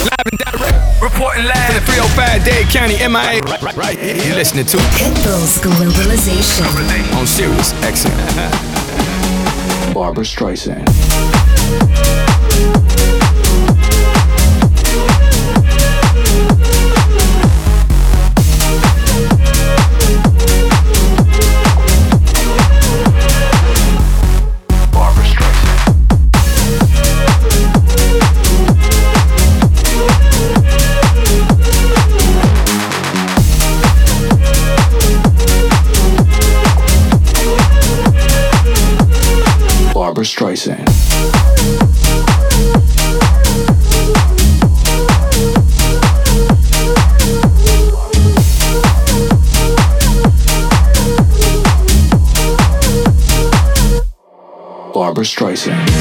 Live and direct, reporting live in 305 Dade County, MIA. Right, right, right here. You're listening to Pitbull's Globalization on Sirius XM. Barbra Streisand. Barbra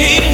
He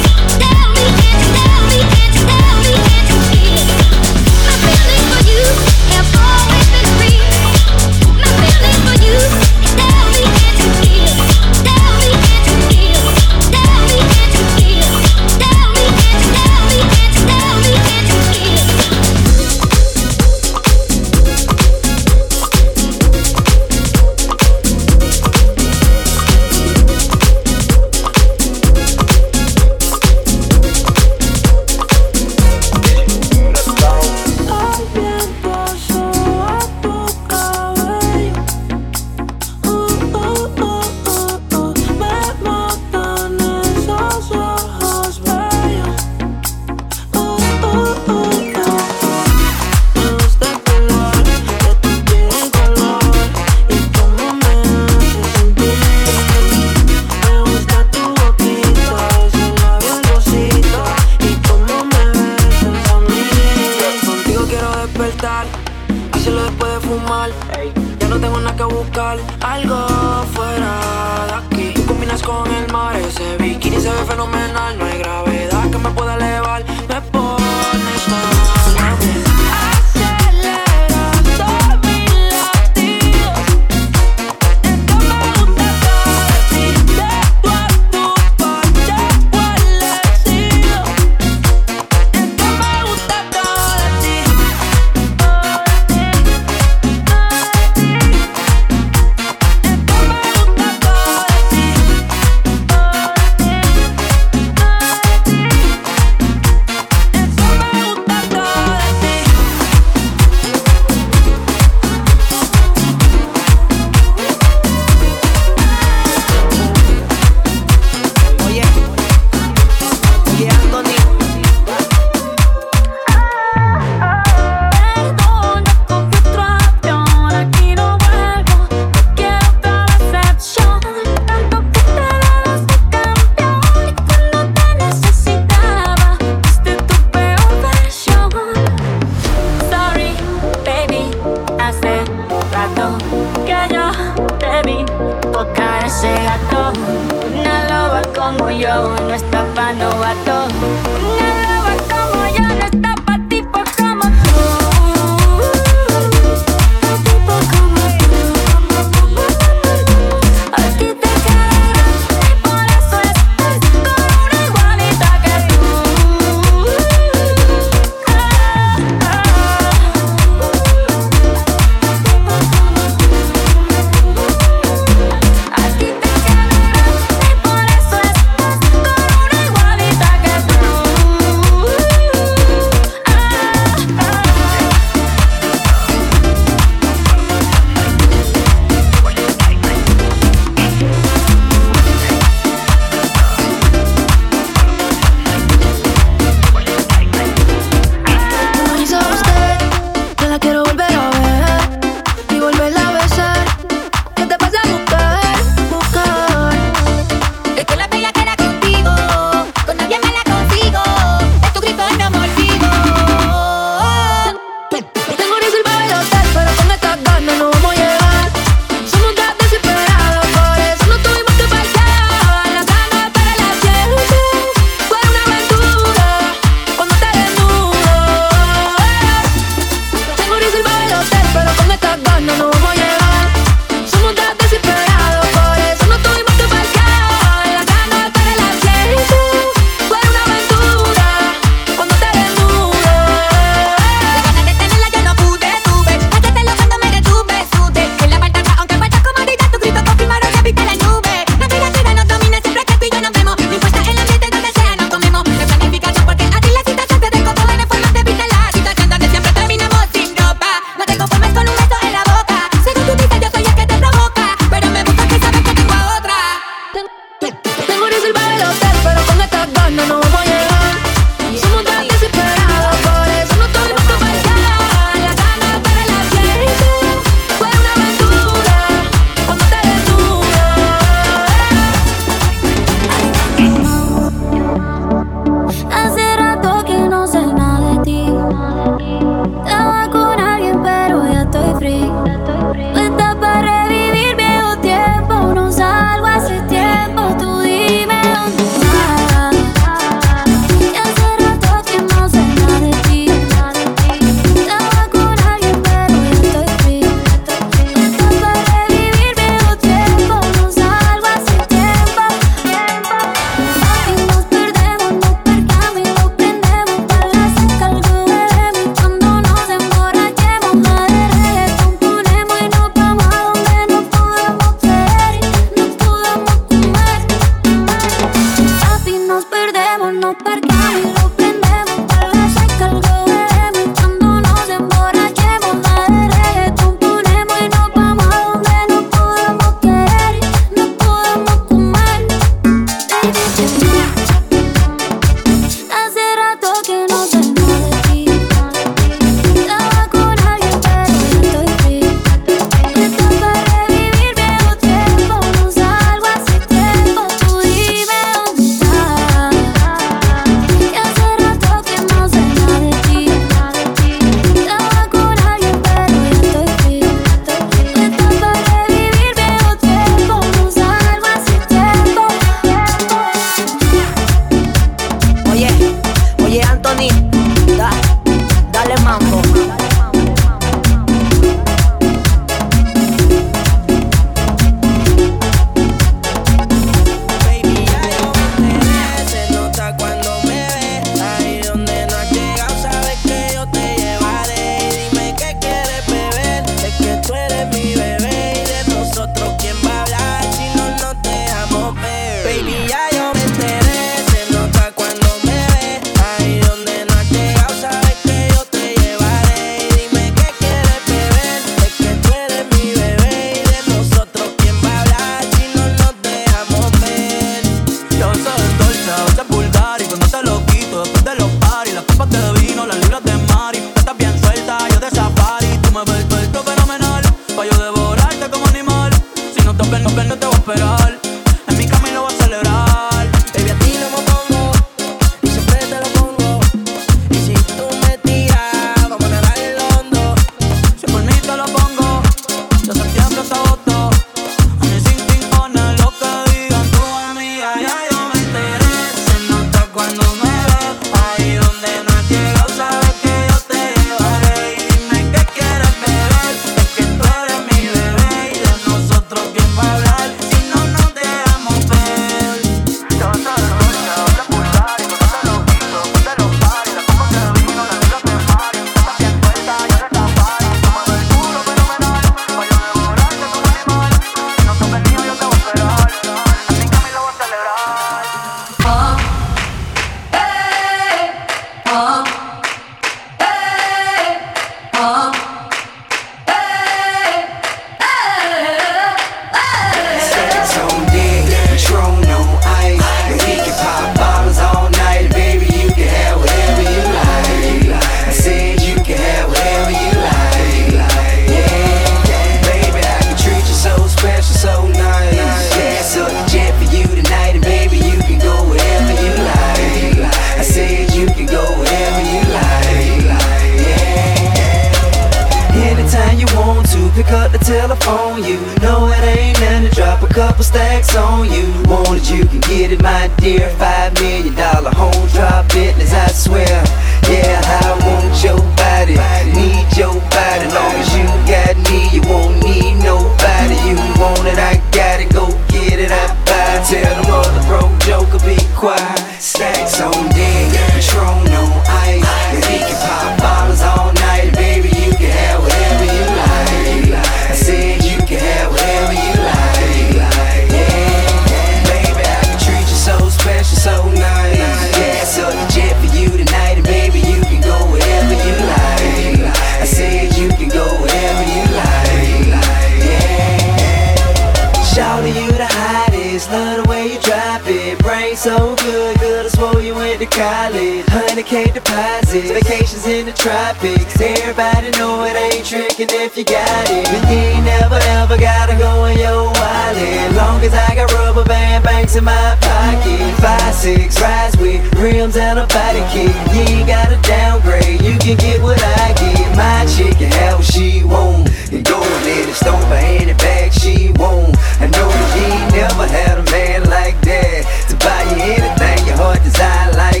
pockets, I got rubber band banks in my pocket. Five, six rides with rims and a body kit. You ain't gotta downgrade, you can get what I get. My chick can have what she want. And go and let it stomp her in the she want. I know that she never had a man like that. To buy you anything your heart desire like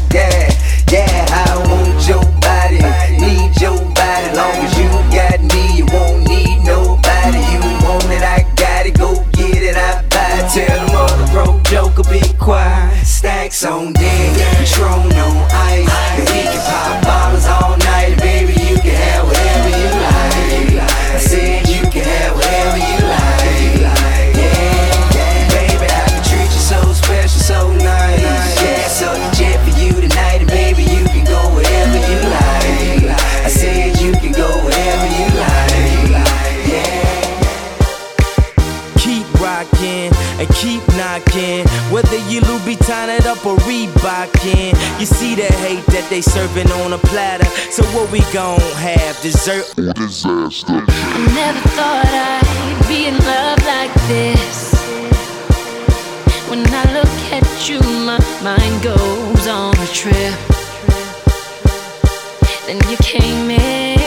on deck. the hate that they serving on a platter. So what we gon' have? Dessert or disaster? I never thought I'd be in love like this. When I look at you, my mind goes on a trip. Then you came in.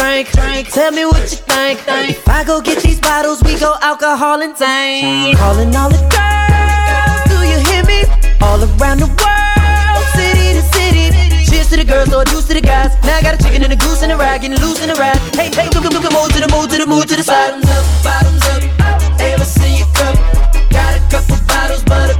Drink, tell me what you think. If I go get these bottles, we go alcohol and tank. Calling all the girls, do you hear me? All around the world, city to city. Cheers to the girls, or deuce to the guys. Now I got a chicken and a goose and a rag, getting loose in the ride. Hey, hey, look, look, look, move to the move to the move to the side. Bottoms up, bottoms up. Let's see you cup. Got a couple bottles, but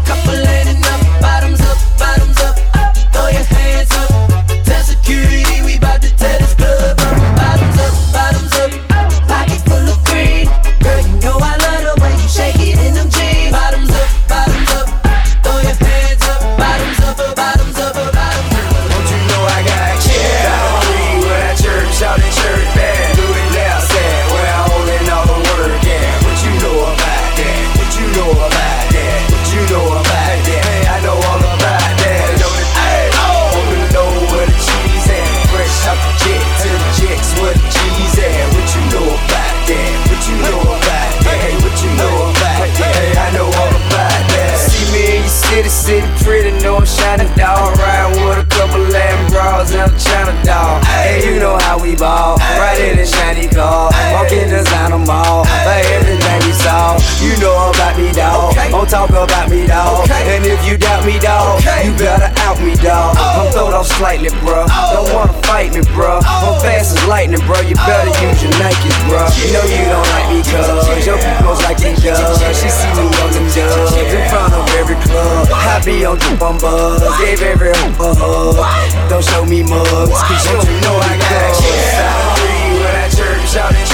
talk about me, dog. And if you doubt me, dog, you better out me, dog. I'm throwed off slightly, bro. Don't wanna fight me, bro. I'm fast as lightning, bro. You better use your Nikes, bro. You know you don't like me, cuz your people's like me, does. She see me on them dubs in front of every club. I be on the buzz, gave every hoop a hug. Don't show me mugs, cause you don't know I got kids. I don't read when I church, shout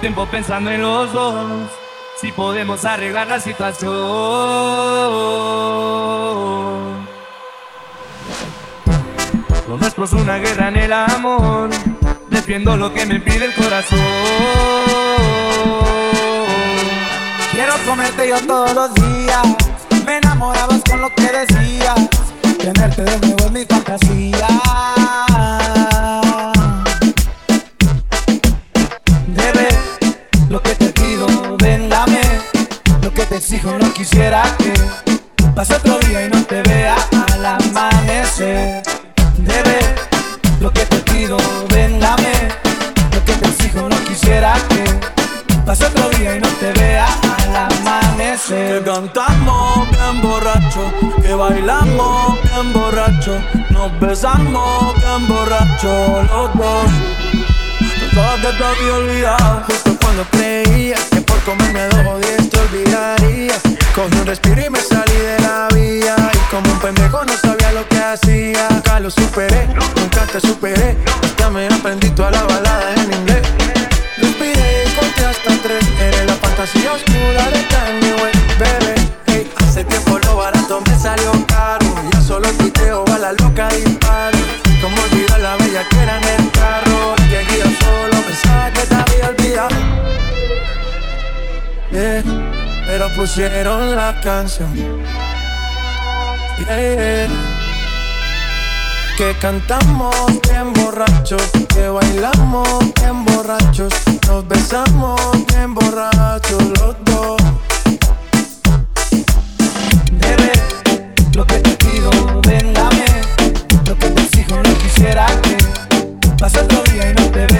Tiempo pensando en los dos, si podemos arreglar la situación. Lo nuestro es una guerra en el amor, defiendo lo que me pide el corazón. Quiero comerte yo todos los días. Me enamorabas con lo que decías. Tenerte de nuevo en mi fantasía. Lo que te pido, ven. Lo que te exijo, no quisiera que pase otro día y no te vea al amanecer. Debe lo que te pido, ven. Lo que te exijo, no quisiera que pase otro día y no te vea al amanecer. Que cantamos bien borracho, que bailamos bien borracho, nos besamos bien borracho los dos. Pensaba que te había olvidado cuando creías que por comerme a dos o diez te olvidarías. Cogí un respiro y me salí de la vía. Y como un pendejo no sabía lo que hacía. Nunca lo superé, nunca te superé. Ya me aprendí toda la balada en inglés. Respiré y conté hasta tres. Eres la fantasía oscura de Kanye West, bebé. Hey, hace tiempo lo barato me salió caro. Ya solo quiteo a la loca y paro. Como olvidar la bella que era en el carro Que guía solo, pensaba que te había olvidado. Yeah, Pero pusieron la canción. Yeah. Que cantamos bien borrachos Que bailamos bien borrachos Nos besamos bien borrachos los dos. Debe lo que te pido, ven será que pasa otro día y no te veo?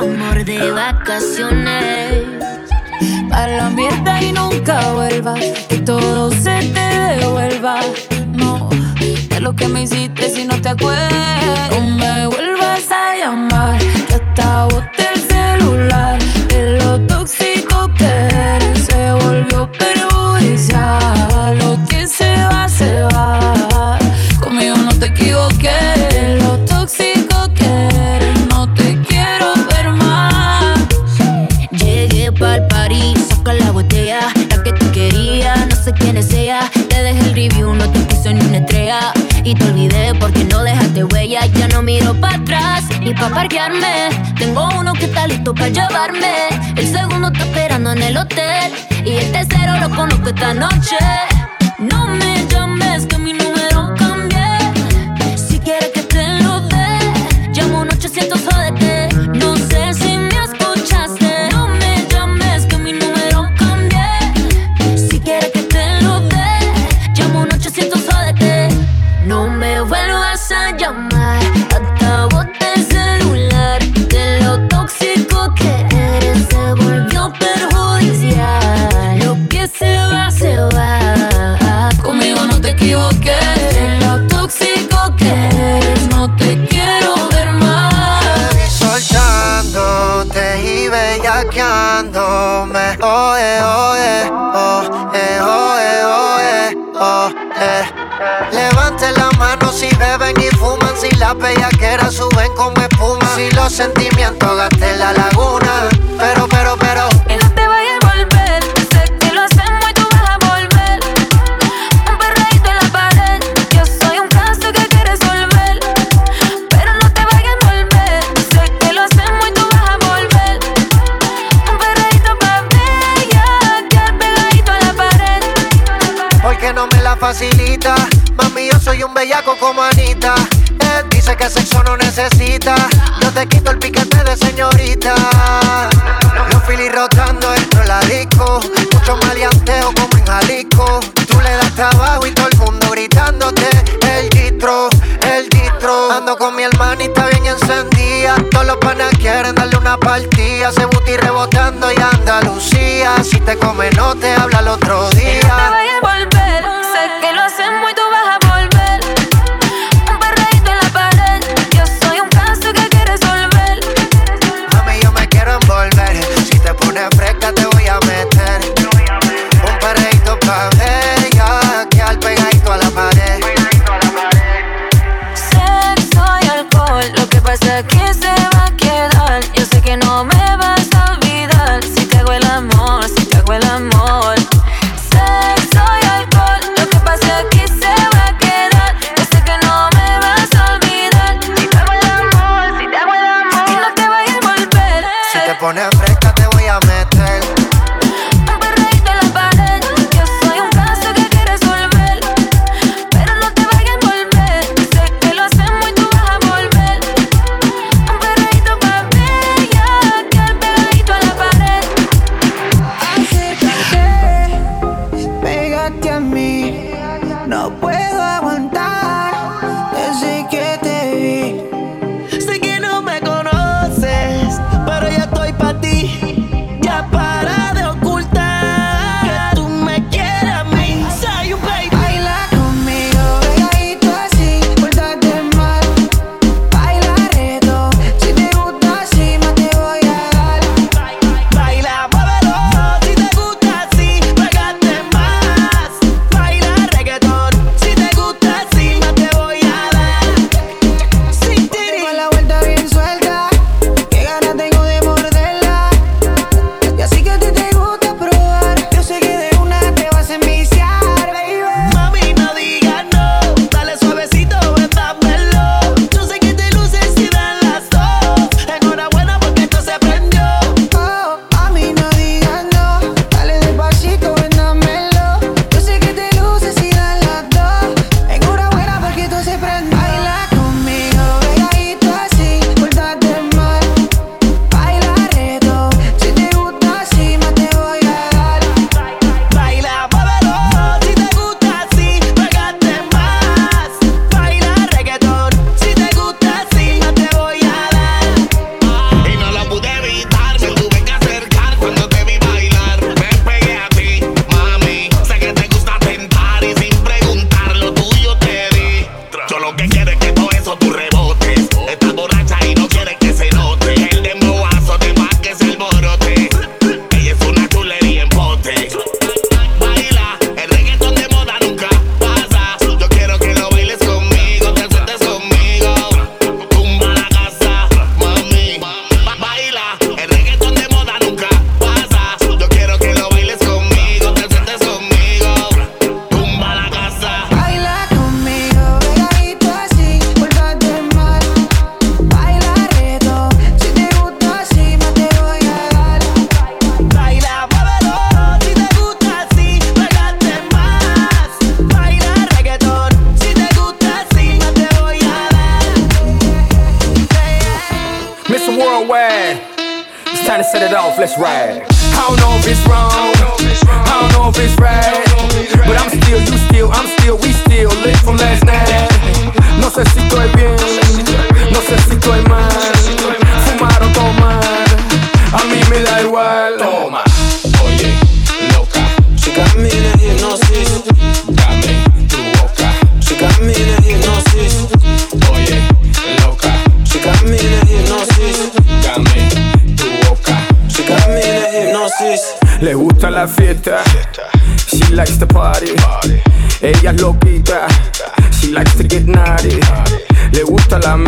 amor de vacaciones. Para la mierda y nunca vuelvas, que todo se te devuelva. No, de lo que me hiciste sentimientos gasté la laguna. Pero, pero,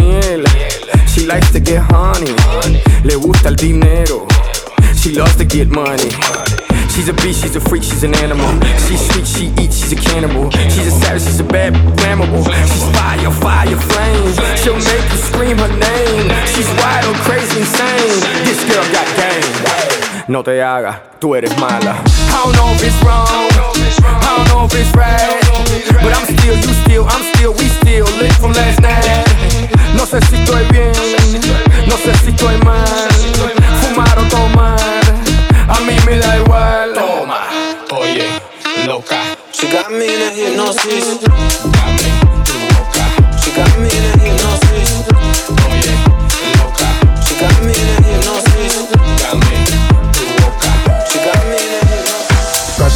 miel. She likes to get honey. Le gusta el dinero. She loves to get money. She's a beast, she's a freak, she's an animal. She's sweet, she eats, she's a cannibal. She's a savage, she's a bad, flammable. She's fire, fire, flame. She'll make you scream her name. She's wild, crazy, insane. This girl got game. No te haga, tú eres mala. I don't know if it's wrong. I don't know if it's right. But I'm still, you still, I'm still, we still lit from last night. No sé si estoy bien, no sé si estoy mal. Fumar o tomar, a mí me da igual. Toma, oye, loca. She got me in a hypnosis. She got me in a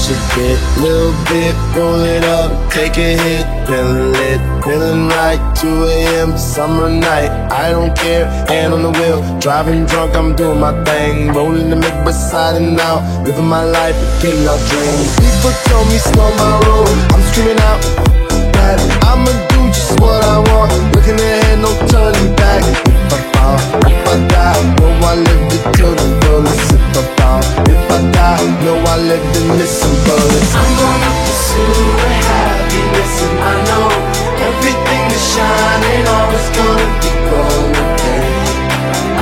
A bit, little bit, roll it up, take a hit, feeling lit, feeling right. 2 a.m. summer night, I don't care, hand on the wheel, driving drunk, I'm doing my thing, rolling the mid beside and out, living my life, getting out dreams. People tell me slow my roll, I'm screaming out that I'ma do just what I want, looking ahead, no turning back. If I die, know I lived it till the fullest. If I fall, if I die, know I lived in this some bullets. I'm gonna pursue the happiness, and I know everything is shining, always gonna be gold.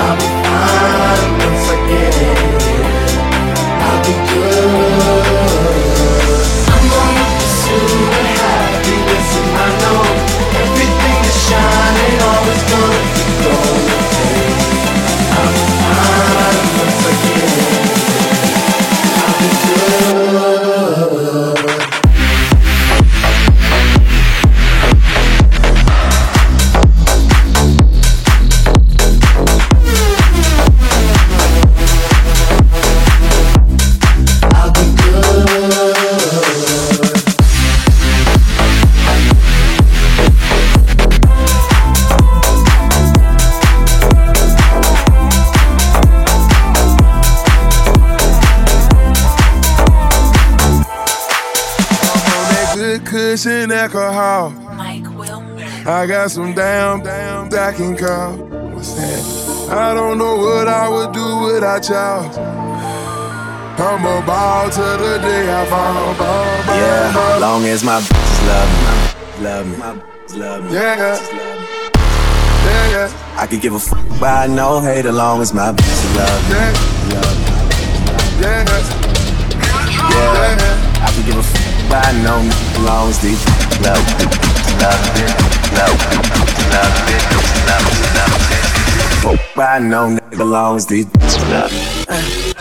I'll fine once I get it. I'll be good. I'm gonna pursue the happiness, and I know everything shining, always gonna cushion alcohol. I got some damn, damn that can call. What's that? I don't know what I would do without y'all. I'm a ball to the day I fall. Ball, ball, Yeah, ball. long as my bitches love me, love me, love me. Yeah, yeah, yeah. I could give a fuck by no hate as long as my bitches love me, love me. Yeah, Yeah, I could give a fuck by no as long as these by no nigga as long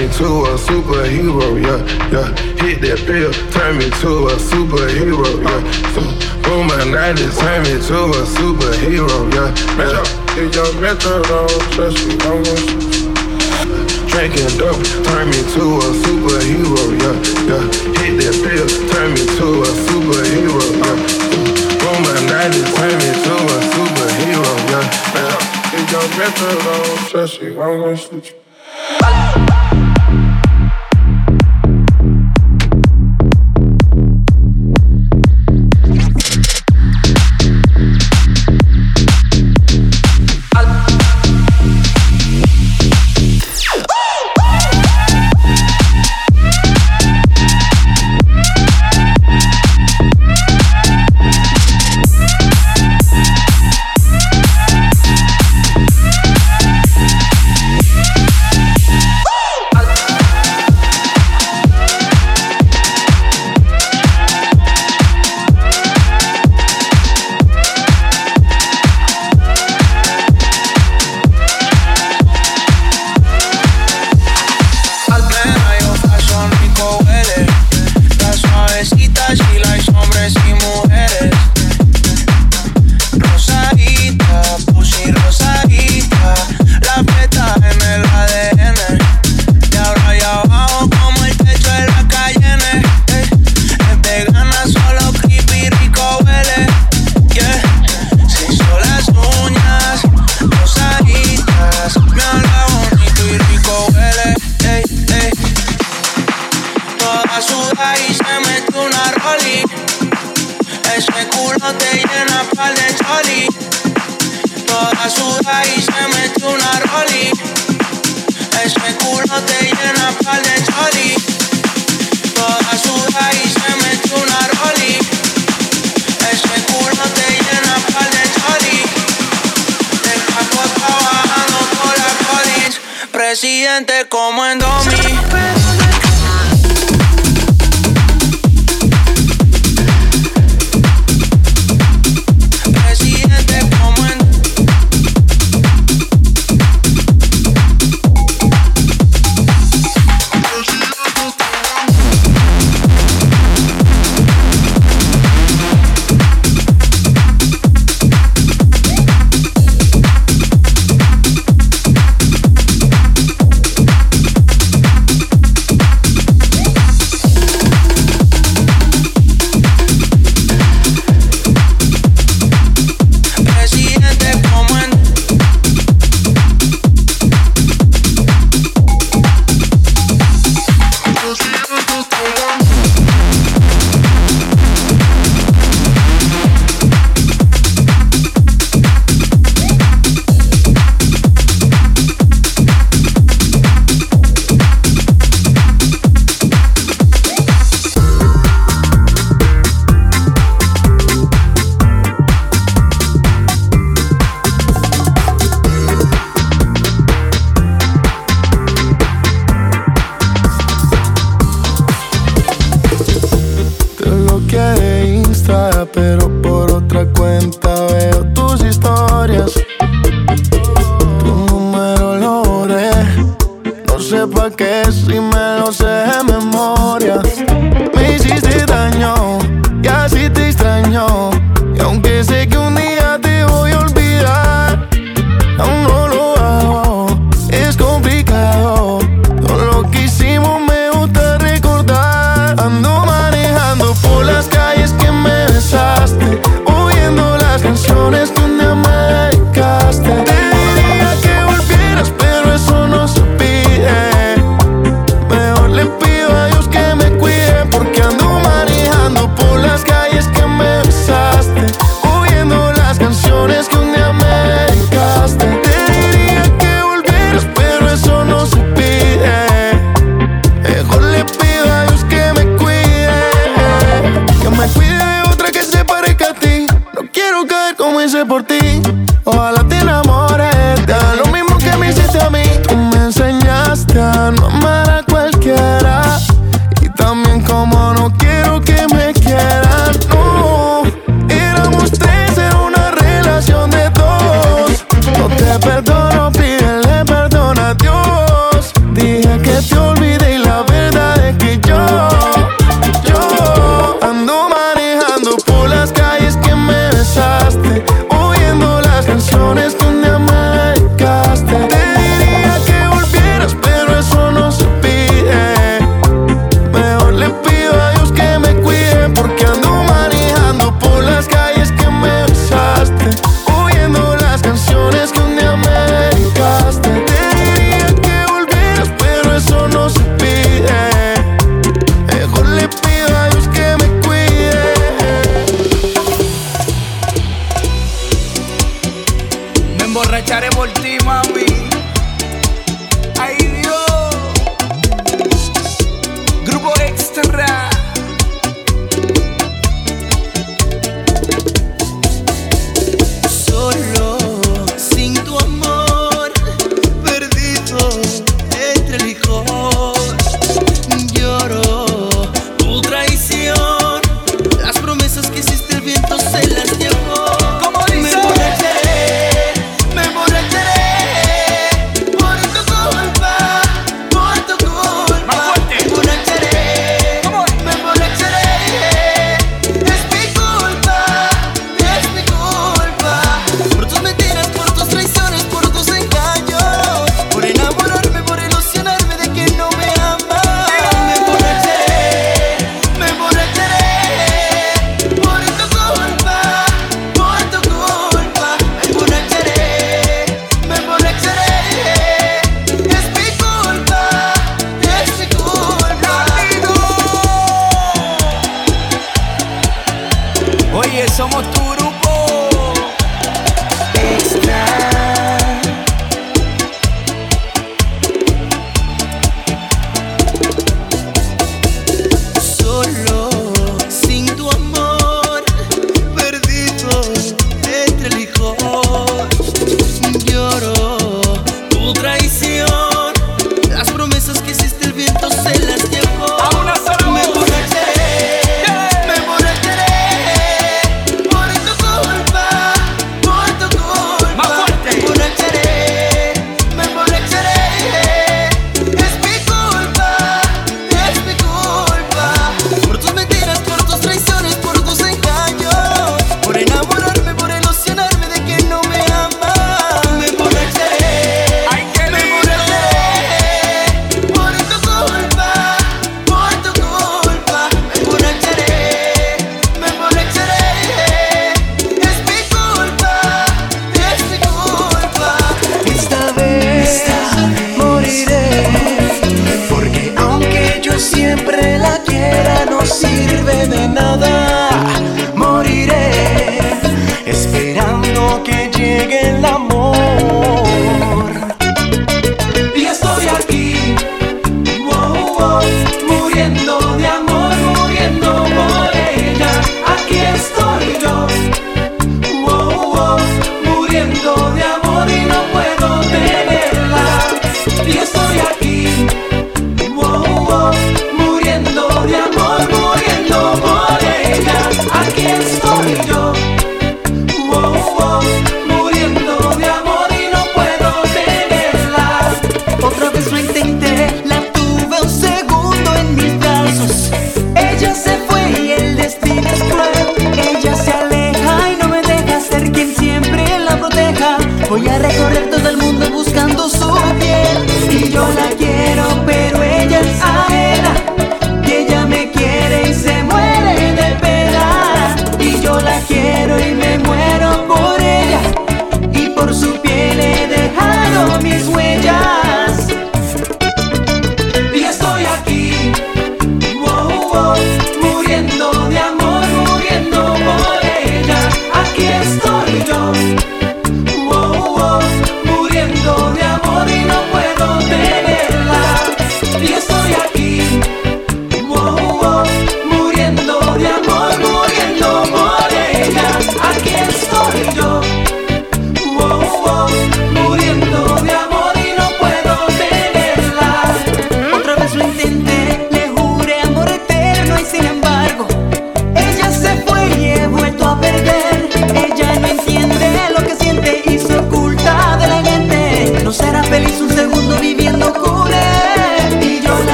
me to a superhero, yeah, yeah. Hit that pill, turn me to a superhero, yeah. So, boom, my 90s, turn me to a superhero, yeah. yeah. If your method don't trust me, I'm gon'. Drinking dope, turn me to a superhero, yeah, yeah. Hit that pill, turn me to a superhero, yeah. Boom, my 90s, turn me to a superhero, yeah. yeah. If your method don't trust you, I'm gon' shoot you. como en dos.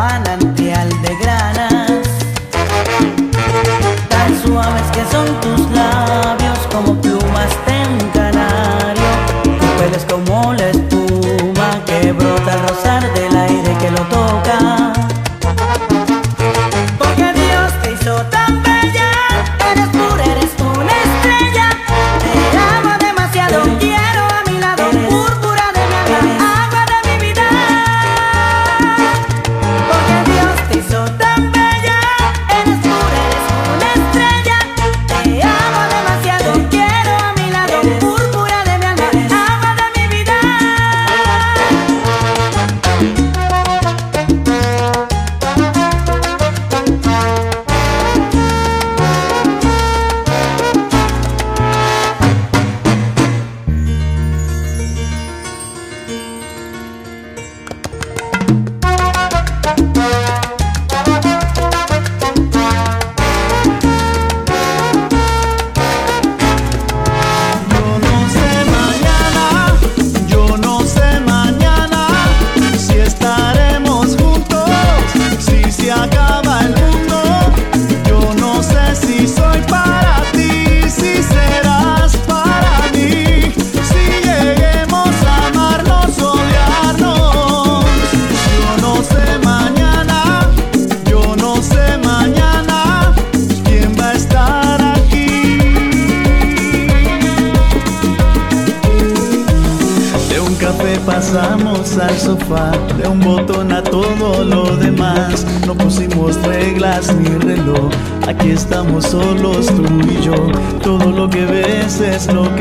manantial de granas, tan suaves que son tus labios como plumas.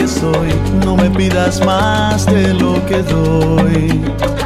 Soy, no me pidas más de lo que doy.